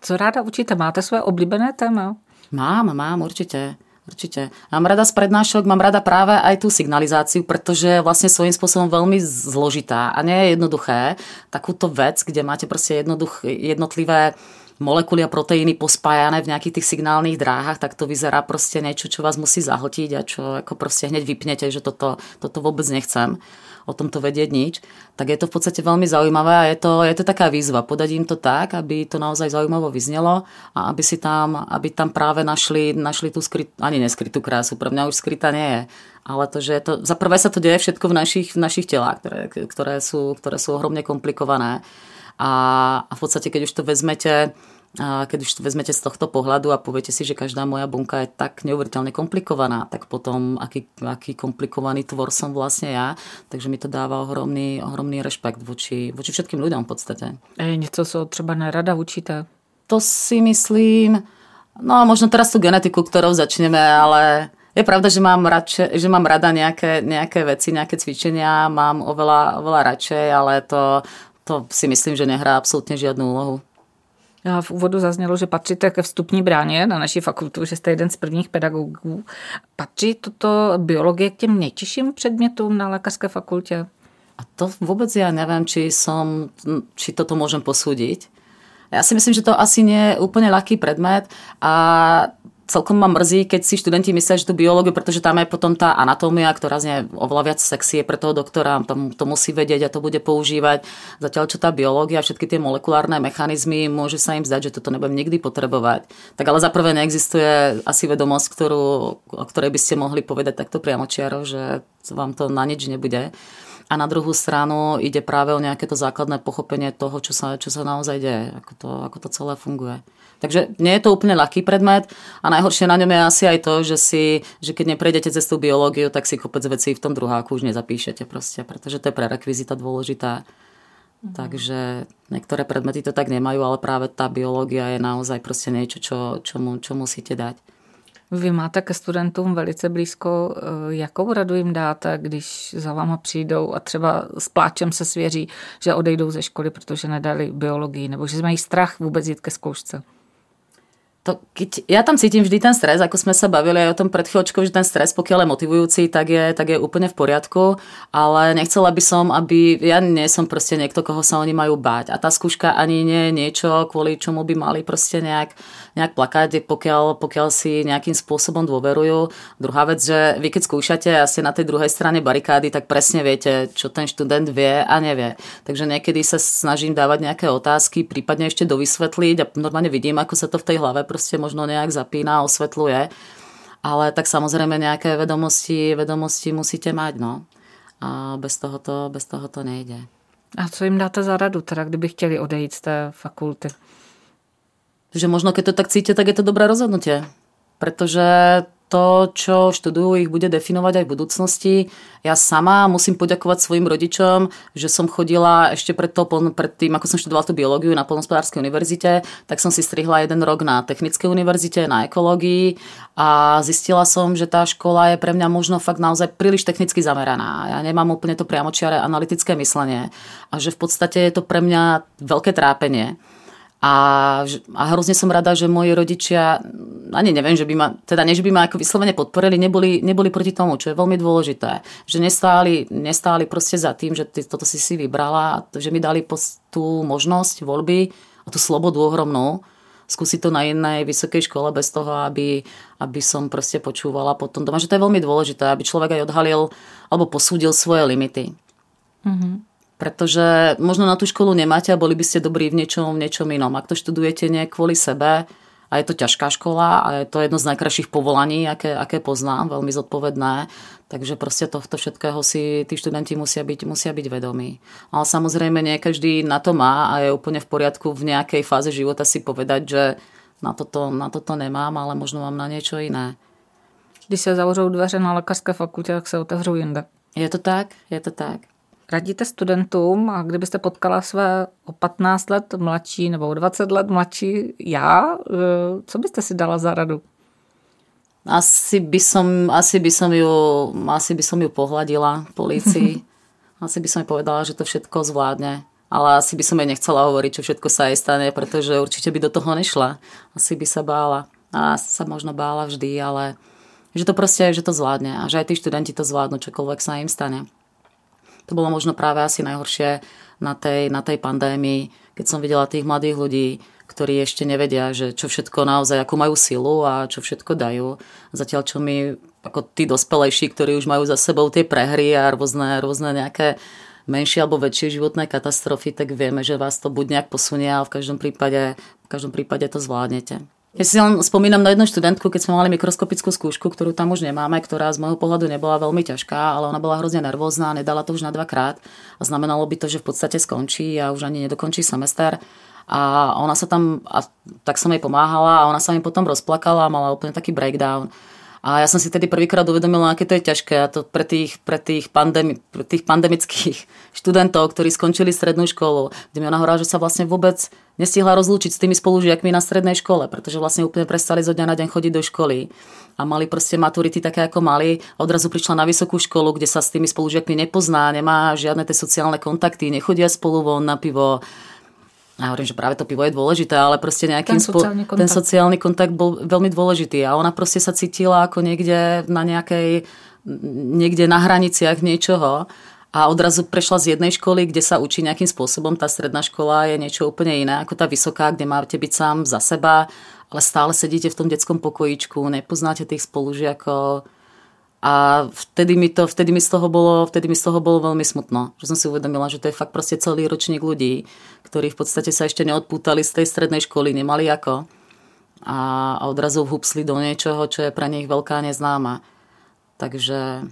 Co ráda učíte? Máte svoje oblíbené téma? Mám, mám, určite. Určite. Mám rada z prednášok, mám rada práve aj tú signalizáciu, pretože vlastne svojím spôsobom veľmi zložitá a nie je jednoduché. Takúto vec, kde máte proste jednotlivé molekuly a proteíny pospájané v nejakých tých signálnych dráhach, tak to vyzerá proste niečo, čo vás musí zahltiť a čo ako proste hneď vypnete, že toto, toto vôbec nechcem o tomto vedieť nič, tak je to v podstate veľmi zaujímavé a je to, je to taká výzva podať im to tak, aby to naozaj zaujímavo vyznelo a aby si tam, aby tam práve našli, našli tú skryt, ani neskrytú krásu, pre mňa už skrytá nie je, ale to, že to, za prvé sa to deje všetko v našich, v našich telách, ktoré, ktoré, sú, ktoré sú ohromne komplikované a, a v podstate, keď už to vezmete A keď už vezmete z tohto pohľadu a poviete si, že každá moja bunka je tak neuveriteľne komplikovaná, tak potom aký, aký komplikovaný tvor som vlastne ja. Takže mi to dáva ohromný, ohromný rešpekt voči, voči všetkým ľuďom v podstate. Je něco, co třeba nerada učíte? To si myslím, no možno teraz tú genetiku, ktorou začneme, ale je pravda, že mám, radšej, že mám rada nejaké, nejaké veci, nejaké cvičenia, mám oveľa, oveľa radšej, ale to, to si myslím, že nehrá absolútne žiadnu úlohu. V úvodu zaznělo, že patříte ke vstupní bráně na naší fakultu, že jste jeden z prvních pedagogů. Patří toto biologie k těm nejtěžším předmětům na lékařské fakultě? A to vôbec ja neviem, či, som, či toto môžem posúdiť. Ja si myslím, že to asi nie je úplne ľahký predmet a celkom ma mrzí, keď si študenti myslia, že tú biológiu, pretože tam je potom tá anatómia, ktorá znie oveľa viac sexy pre toho doktora, to, to musí vedieť a to bude používať. Zatiaľ, čo tá biológia, všetky tie molekulárne mechanizmy, môže sa im zdať, že toto nebudem nikdy potrebovať. Tak ale za neexistuje asi vedomosť, ktorú, o ktorej by ste mohli povedať takto priamočiaro, že vám to na nič nebude a na druhú stranu ide práve o nejaké to základné pochopenie toho, čo sa, čo sa naozaj deje, ako to, ako to celé funguje. Takže nie je to úplne ľahký predmet a najhoršie na ňom je asi aj to, že, si, že keď neprejdete cez tú biológiu, tak si kopec vecí v tom druháku už nezapíšete proste, pretože to je prerekvizita dôležitá. Mhm. Takže niektoré predmety to tak nemajú, ale práve tá biológia je naozaj proste niečo, čo, čo, mu, čo musíte dať. Vy máte ke studentům velice blízko. Eh, jakou radu jim dáte, když za váma přijdou a třeba s pláčem se svěří, že odejdou ze školy, protože nedali biologii, nebo že mají strach vůbec jít ke zkoušce? To, keď, ja tam cítim vždy ten stres, ako sme sa bavili aj o tom pred chvíľočkou, že ten stres, pokiaľ je motivujúci, tak je, tak je úplne v poriadku, ale nechcela by som, aby, ja nie som proste niekto, koho sa oni majú báť a tá skúška ani nie je niečo, kvôli čomu by mali proste nejak, nejak plakať, pokiaľ, pokiaľ si nejakým spôsobom dôverujú. Druhá vec, že vy keď skúšate a ste na tej druhej strane barikády, tak presne viete, čo ten študent vie a nevie. Takže niekedy sa snažím dávať nejaké otázky, prípadne ešte dovysvetliť a normálne vidím, ako sa to v tej hlave proste možno nejak zapína, osvetľuje. Ale tak samozrejme nejaké vedomosti, vedomosti musíte mať, no. A bez toho to, bez toho to nejde. A co jim dáte za radu, teda, kdyby chtěli odejít z té fakulty? Že možno keď to tak cítia, tak je to dobré rozhodnutie. Pretože to, čo študujú, ich bude definovať aj v budúcnosti. Ja sama musím poďakovať svojim rodičom, že som chodila ešte pred, to, pred tým, ako som študovala tú biológiu na Polnospodárskej univerzite, tak som si strihla jeden rok na Technickej univerzite, na ekológii a zistila som, že tá škola je pre mňa možno fakt naozaj príliš technicky zameraná. Ja nemám úplne to priamočiare analytické myslenie a že v podstate je to pre mňa veľké trápenie. A, a hrozne som rada, že moji rodičia, ani neviem, že by ma, teda než by ma ako vyslovene podporili, neboli, neboli proti tomu, čo je veľmi dôležité. Že nestáli, nestáli proste za tým, že ty, toto si si vybrala, že mi dali tú možnosť voľby a tú slobodu ohromnú skúsiť to na jednej vysokej škole bez toho, aby, aby som proste počúvala potom doma, že to je veľmi dôležité, aby človek aj odhalil alebo posúdil svoje limity. Mm-hmm pretože možno na tú školu nemáte a boli by ste dobrí v niečom, v niečom inom. Ak to študujete nie kvôli sebe, a je to ťažká škola a je to jedno z najkrajších povolaní, aké, aké poznám, veľmi zodpovedné. Takže proste tohto všetkého si tí študenti musia byť, musia byť vedomí. Ale samozrejme nie každý na to má a je úplne v poriadku v nejakej fáze života si povedať, že na toto, na toto nemám, ale možno mám na niečo iné. Když se zavřou dveře na lékařské fakultě, tak se otevřou jinde. Je to tak, je to tak radíte studentům a kdybyste potkala své o 15 let mladší nebo o 20 let mladší já, eh, co byste si dala za radu? Asi by som, asi by som, ju, asi by som ju pohľadila policii. asi by som jej povedala, že to všetko zvládne. Ale asi by som jej nechcela hovoriť, čo všetko sa jej stane, pretože určite by do toho nešla. Asi by sa bála. A sa možno bála vždy, ale že to proste, že to zvládne a že aj tí študenti to zvládnu, čokoľvek sa im stane. To bolo možno práve asi najhoršie na tej, na tej pandémii, keď som videla tých mladých ľudí, ktorí ešte nevedia, že čo všetko naozaj, akú majú silu a čo všetko dajú. Zatiaľ, čo my, ako tí dospelejší, ktorí už majú za sebou tie prehry a rôzne, rôzne nejaké menšie alebo väčšie životné katastrofy, tak vieme, že vás to buď nejak posunie, ale v každom prípade, v každom prípade to zvládnete. Ja si len spomínam na jednu študentku, keď sme mali mikroskopickú skúšku, ktorú tam už nemáme, ktorá z môjho pohľadu nebola veľmi ťažká, ale ona bola hrozne nervózna, nedala to už na dvakrát a znamenalo by to, že v podstate skončí a už ani nedokončí semester. A ona sa tam, a tak som jej pomáhala a ona sa mi potom rozplakala a mala úplne taký breakdown. A ja som si tedy prvýkrát uvedomila, aké to je ťažké. A to pre tých, pre tých, pandemi, pre tých pandemických študentov, ktorí skončili strednú školu, kde mi ona hovorila, že sa vlastne vôbec nestihla rozlúčiť s tými spolužiakmi na strednej škole, pretože vlastne úplne prestali zo dňa na deň chodiť do školy a mali proste maturity také, ako mali. A odrazu prišla na vysokú školu, kde sa s tými spolužiakmi nepozná, nemá žiadne tie sociálne kontakty, nechodia spolu von na pivo, ja hovorím, že práve to pivo je dôležité, ale proste nejakým ten sociálny, spo- ten sociálny kontakt bol veľmi dôležitý a ona proste sa cítila ako niekde na nejakej, niekde na hraniciach niečoho a odrazu prešla z jednej školy, kde sa učí nejakým spôsobom, tá stredná škola je niečo úplne iné ako tá vysoká, kde máte byť sám za seba, ale stále sedíte v tom detskom pokojíčku, nepoznáte tých spolužiakov, a vtedy mi, to, vtedy, mi z toho bolo, vtedy mi z toho bolo veľmi smutno, že som si uvedomila, že to je fakt proste celý ročník ľudí, ktorí v podstate sa ešte neodpútali z tej strednej školy, nemali ako a, a odrazu vhupsli do niečoho, čo je pre nich veľká neznáma. Takže...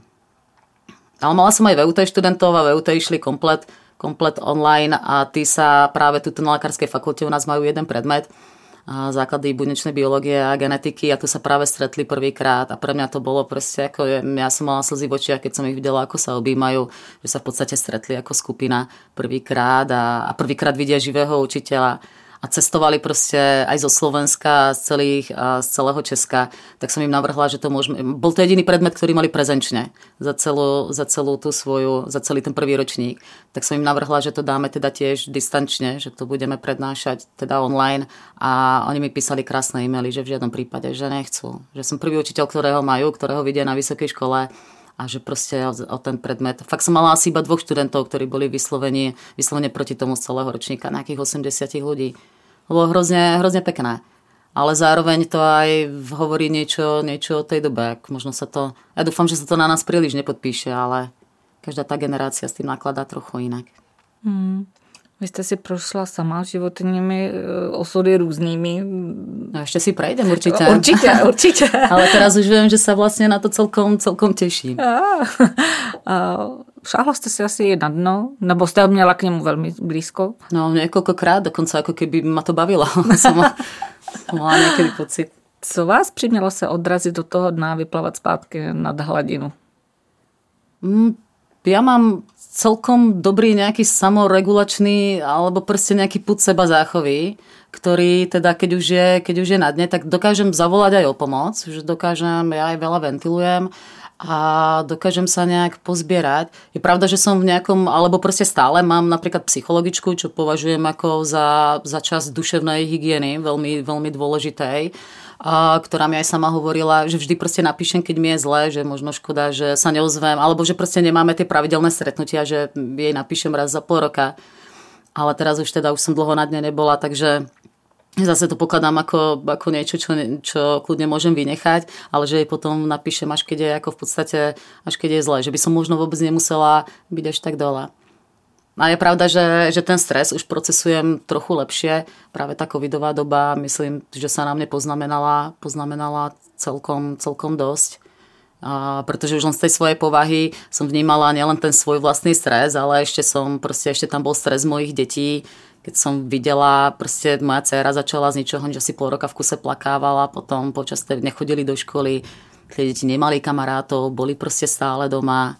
Ale mala som aj VUT študentov a VUT išli komplet, komplet online a tí sa práve tu na lekárskej fakulte u nás majú jeden predmet, základy bunečnej biológie a genetiky a tu sa práve stretli prvýkrát. A pre mňa to bolo proste ako, ja som mala slzy v očiach, keď som ich videla, ako sa objímajú, že sa v podstate stretli ako skupina prvýkrát a, a prvýkrát vidia živého učiteľa a cestovali proste aj zo Slovenska, z, celých, z celého Česka, tak som im navrhla, že to môžeme... Bol to jediný predmet, ktorý mali prezenčne za celú, za celú tú svoju, za celý ten prvý ročník. Tak som im navrhla, že to dáme teda tiež distančne, že to budeme prednášať teda online a oni mi písali krásne e-maily, že v žiadnom prípade, že nechcú. Že som prvý učiteľ, ktorého majú, ktorého vidia na vysokej škole a že proste o, ten predmet. Fakt som mala asi iba dvoch študentov, ktorí boli vyslovení, vyslovene proti tomu z celého ročníka, nejakých 80 ľudí bolo hrozne, hrozne pekné. Ale zároveň to aj hovorí niečo, niečo o tej dobe. Možno sa to, ja dúfam, že sa to na nás príliš nepodpíše, ale každá tá generácia s tým nakladá trochu inak. Hmm. Vy jste si prošla sama životními e, osudy různými. No ešte si prejdem určite. Určite, určite. Ale teraz už viem, že sa vlastne na to celkom, celkom teším. A, a, Šáhla jste si asi na dno? Nebo jste měla k němu velmi blízko? No, několikrát, dokonce jako keby ma to bavilo. som mala někdy pocit. Co vás přimělo se odrazit do toho dna a vyplavat zpátky nad hladinu? Mm, ja mám celkom dobrý nejaký samoregulačný alebo proste nejaký put seba záchovy, ktorý teda keď už, je, keď už je na dne, tak dokážem zavolať aj o pomoc, že dokážem, ja aj veľa ventilujem a dokážem sa nejak pozbierať. Je pravda, že som v nejakom, alebo proste stále mám napríklad psychologičku, čo považujem ako za, za čas duševnej hygieny, veľmi, veľmi dôležitej, a, ktorá mi aj sama hovorila, že vždy proste napíšem, keď mi je zle, že možno škoda, že sa neozvem, alebo že proste nemáme tie pravidelné stretnutia, že jej napíšem raz za pol roka. Ale teraz už teda už som dlho na dne nebola, takže Zase to pokladám ako, ako niečo, čo, čo kľudne môžem vynechať, ale že jej potom napíšem, až keď je ako v podstate, až keď je zle. Že by som možno vôbec nemusela byť až tak dole. A je pravda, že, že ten stres už procesujem trochu lepšie. Práve tá covidová doba, myslím, že sa na mne poznamenala, poznamenala celkom, celkom dosť. A pretože už len z tej svojej povahy som vnímala nielen ten svoj vlastný stres, ale ešte som, proste ešte tam bol stres mojich detí, keď som videla, proste moja dcera začala z ničoho, že si pol roka v kuse plakávala, potom počas tej nechodili do školy, tie deti nemali kamarátov, boli proste stále doma.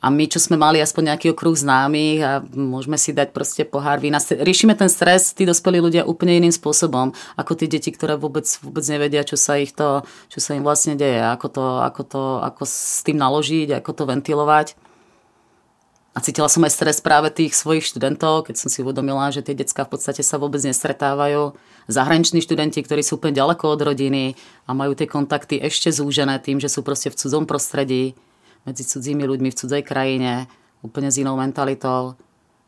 A my, čo sme mali aspoň nejaký okruh známych a môžeme si dať proste pohár vína. Riešime ten stres, tí dospelí ľudia úplne iným spôsobom, ako tí deti, ktoré vôbec, vôbec nevedia, čo sa, ich to, čo sa im vlastne deje, ako, to, ako, to, ako s tým naložiť, ako to ventilovať. A cítila som aj stres práve tých svojich študentov, keď som si uvedomila, že tie decka v podstate sa vôbec nestretávajú. Zahraniční študenti, ktorí sú úplne ďaleko od rodiny a majú tie kontakty ešte zúžené tým, že sú proste v cudzom prostredí, medzi cudzími ľuďmi v cudzej krajine, úplne s inou mentalitou.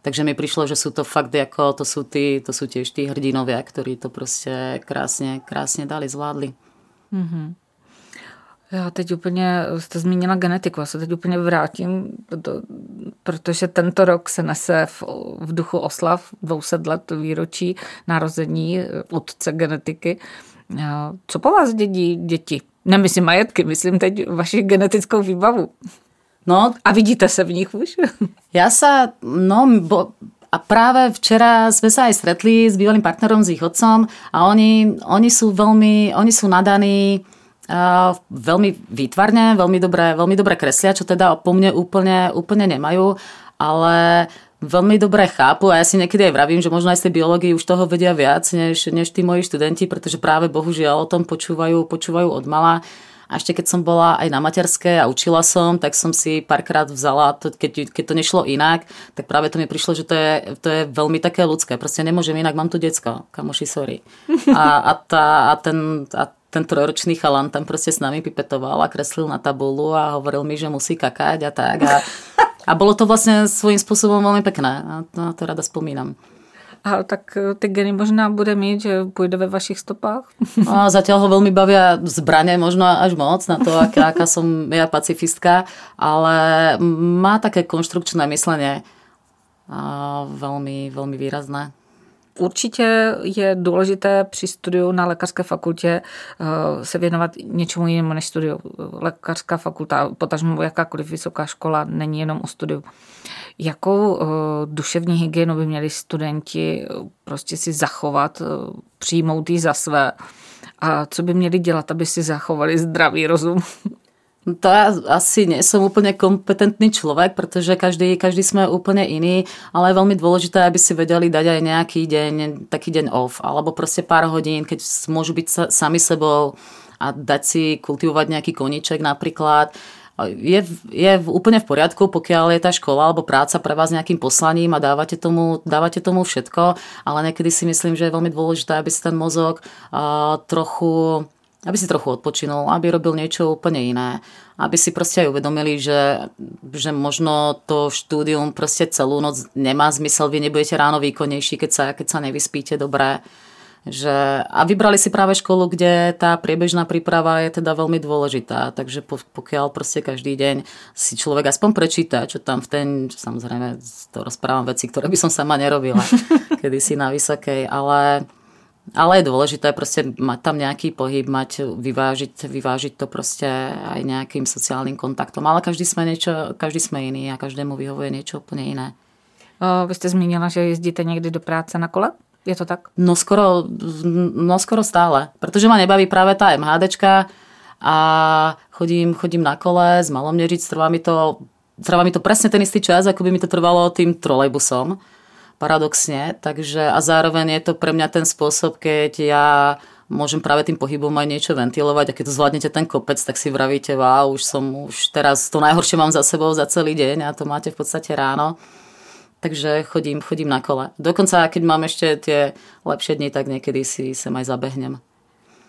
Takže mi prišlo, že sú to fakt ako, to sú, tí, to sú tiež tí hrdinovia, ktorí to proste krásne, krásne dali, zvládli. Mm-hmm. Já teď úplně, jste zmínila genetiku, já se teď úplně vrátím, protože tento rok se nese v, v duchu oslav 200 let výročí narození otce genetiky. Co po vás dědí děti? Nemyslím majetky, myslím teď vaši genetickou výbavu. No, a vidíte se v nich už? Ja sa, no, bo, a práve včera sme sa aj stretli s bývalým partnerom, s ich otcom a oni, oni sú veľmi, oni sú nadaní veľmi výtvarne, veľmi dobre, veľmi dobre kreslia, čo teda po mne úplne, úplne nemajú, ale veľmi dobre chápu a ja si niekedy aj vravím, že možno aj z tej biológie už toho vedia viac než, než tí moji študenti, pretože práve bohužiaľ o tom počúvajú, počúvajú od mala. A ešte keď som bola aj na materskej a učila som, tak som si párkrát vzala, to, keď, keď to nešlo inak, tak práve to mi prišlo, že to je, to je veľmi také ľudské. Proste nemôžem inak, mám tu decko, kamoši, sorry. A, a, tá, a, ten, a ten trojročný chalan tam proste s nami pipetoval a kreslil na tabulu a hovoril mi, že musí kakať a tak. A, a bolo to vlastne svojím spôsobom veľmi pekné. A to, to rada spomínam. A tak e, ty geny možná bude mít, že půjde ve vašich stopách? A zatiaľ ho veľmi bavia zbranie, možno až moc na to, aká, aká som ja pacifistka, ale má také konštrukčné myslenie a veľmi, veľmi výrazné. Určitě je důležité při studiu na lékařské fakultě e, se věnovat něčemu jinému než studiu. Lékařská fakulta, potažmo jakákoliv vysoká škola, není jenom o studiu. Jakou uh, duševní hygienu by měli studenti uh, prostě si zachovat, přijmout ji za své? A co by měli dělat, aby si zachovali zdravý rozum? To ja asi nie som úplne kompetentný človek, pretože každý, každý sme úplne iný, ale je veľmi dôležité, aby si vedeli dať aj nejaký deň, taký deň off, alebo proste pár hodín, keď môžu byť sa, sami sebou a dať si kultivovať nejaký koniček napríklad. Je, je úplne v poriadku, pokiaľ je tá škola alebo práca pre vás nejakým poslaním a dávate tomu, dávate tomu všetko, ale niekedy si myslím, že je veľmi dôležité, aby si ten mozog uh, trochu aby si trochu odpočinul, aby robil niečo úplne iné. Aby si proste aj uvedomili, že, že možno to štúdium proste celú noc nemá zmysel, vy nebudete ráno výkonnejší, keď sa, keď sa nevyspíte. Dobre že, a vybrali si práve školu, kde tá priebežná príprava je teda veľmi dôležitá, takže pokiaľ proste každý deň si človek aspoň prečíta, čo tam v ten, samozrejme to rozprávam veci, ktoré by som sama nerobila kedysi na vysokej, ale, ale je dôležité proste mať tam nejaký pohyb, mať, vyvážiť, vyvážiť to proste aj nejakým sociálnym kontaktom, ale každý sme, niečo, každý sme iný a každému vyhovuje niečo úplne iné. O, vy ste zmínila, že jezdíte niekdy do práce na kole? Je to tak? No skoro, no skoro stále. Pretože ma nebaví práve tá MHDčka a chodím, chodím na kole z Malomnežic, trvá mi to trvá mi to presne ten istý čas, ako by mi to trvalo tým trolejbusom. Paradoxne. Takže a zároveň je to pre mňa ten spôsob, keď ja môžem práve tým pohybom aj niečo ventilovať a keď to zvládnete ten kopec, tak si vravíte, wow, už som už teraz to najhoršie mám za sebou za celý deň a to máte v podstate ráno takže chodím, chodím na kole. Dokonca, keď mám ešte tie lepšie dni, tak niekedy si sem aj zabehnem.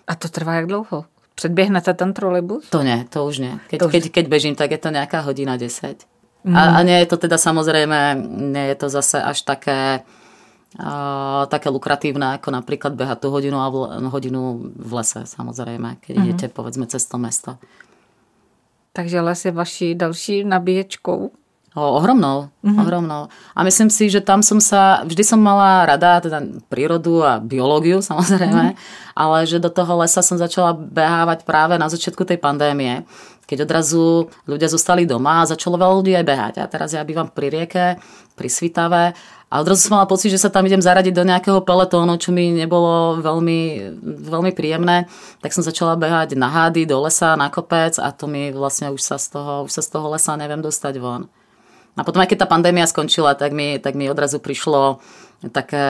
A to trvá jak dlouho? Předběhnete ten trolejbus? To nie, to už nie. Keď, to už... keď, keď bežím, tak je to nejaká hodina 10. Mm. A, a nie je to teda samozrejme, nie je to zase až také, uh, také lukratívne, ako napríklad behať tú hodinu, a v, hodinu v lese, samozrejme, keď mm. idete povedzme cez to mesto. Takže les je vaší další nabíječkou? O, ohromnou, mm-hmm. ohromnou. A myslím si, že tam som sa, vždy som mala rada teda prírodu a biológiu samozrejme, mm-hmm. ale že do toho lesa som začala behávať práve na začiatku tej pandémie, keď odrazu ľudia zostali doma a začalo veľa ľudí aj behať. A teraz ja bývam pri rieke, pri Svitave a odrazu som mala pocit, že sa tam idem zaradiť do nejakého peletónu, čo mi nebolo veľmi, veľmi príjemné. Tak som začala behať na hády, do lesa, na kopec a to mi vlastne už sa z toho, už sa z toho lesa neviem dostať von. A potom aj keď tá pandémia skončila, tak mi, tak mi odrazu prišlo také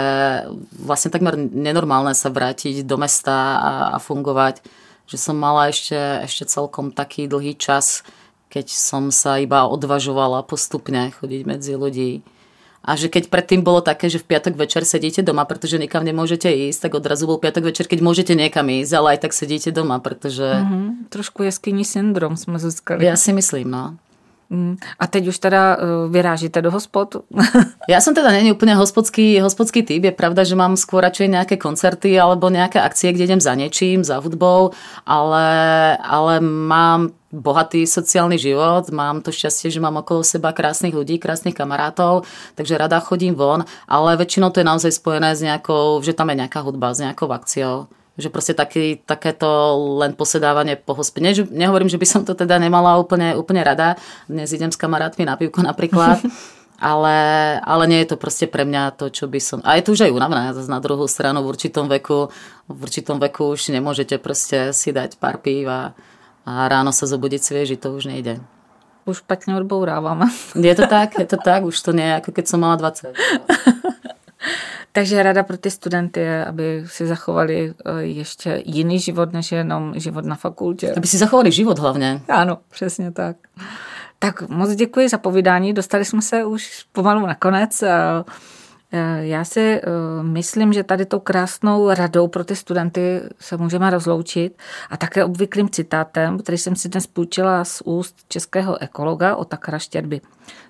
vlastne takmer nenormálne sa vrátiť do mesta a, a fungovať. Že som mala ešte, ešte celkom taký dlhý čas, keď som sa iba odvažovala postupne chodiť medzi ľudí. A že keď predtým bolo také, že v piatok večer sedíte doma, pretože nikam nemôžete ísť, tak odrazu bol piatok večer, keď môžete niekam ísť, ale aj tak sedíte doma, pretože... Mm-hmm. Trošku jeskyní syndrom sme získali. Ja si myslím, no. Mm. A teď už teda e, vyrážíte do hospod? ja som teda není úplne hospodský, hospodský typ. Je pravda, že mám skôr radšej nejaké koncerty alebo nejaké akcie, kde idem za niečím, za hudbou, ale, ale mám bohatý sociálny život, mám to šťastie, že mám okolo seba krásnych ľudí, krásnych kamarátov, takže rada chodím von, ale väčšinou to je naozaj spojené s nejakou, že tam je nejaká hudba, s nejakou akciou. Že proste taký, takéto len posedávanie po hospe. Ne, nehovorím, že by som to teda nemala úplne, úplne rada. Dnes idem s kamarátmi na pivko napríklad. ale, ale nie je to proste pre mňa to, čo by som... A je to už aj zase na druhú stranu v určitom veku, v určitom veku už nemôžete proste si dať pár pív a, a ráno sa zobudiť svieži, to už nejde. Už pekne odbourávame. Je to tak, je to tak, už to nie je ako keď som mala 20. Takže rada pro ty studenty je, aby si zachovali eh, ještě jiný život, než jenom život na fakultě. Aby si zachovali život hlavně. Ano, přesně tak. Tak moc děkuji za povídání. Dostali jsme se už pomalu na konec. Já si eh, myslím, že tady tou krásnou radou pro ty studenty se můžeme rozloučit a také obvyklým citátem, který jsem si dnes půjčila z úst českého ekologa Otakara Štěrby.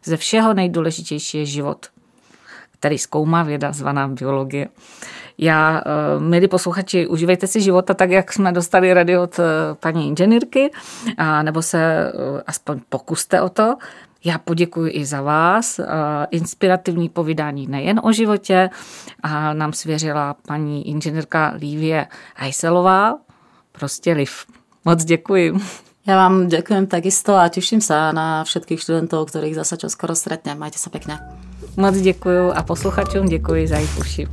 Ze všeho nejdůležitější je život, který zkoumá věda zvaná biologie. Já, eh, milí posluchači, užívejte si života tak, jak jsme dostali rady od eh, paní inženýrky, a nebo se eh, aspoň pokuste o to. Já poděkuji i za vás. Inspirativní povídání nejen o životě a nám svěřila paní inženýrka Lívie Hajselová. Prostě liv. Moc děkuji. Ja vám ďakujem takisto a teším sa na všetkých študentov, ktorých zasa čo skoro stretnem. Majte sa pekne. Moc děkuji a posluchačům děkuji za jejich uši.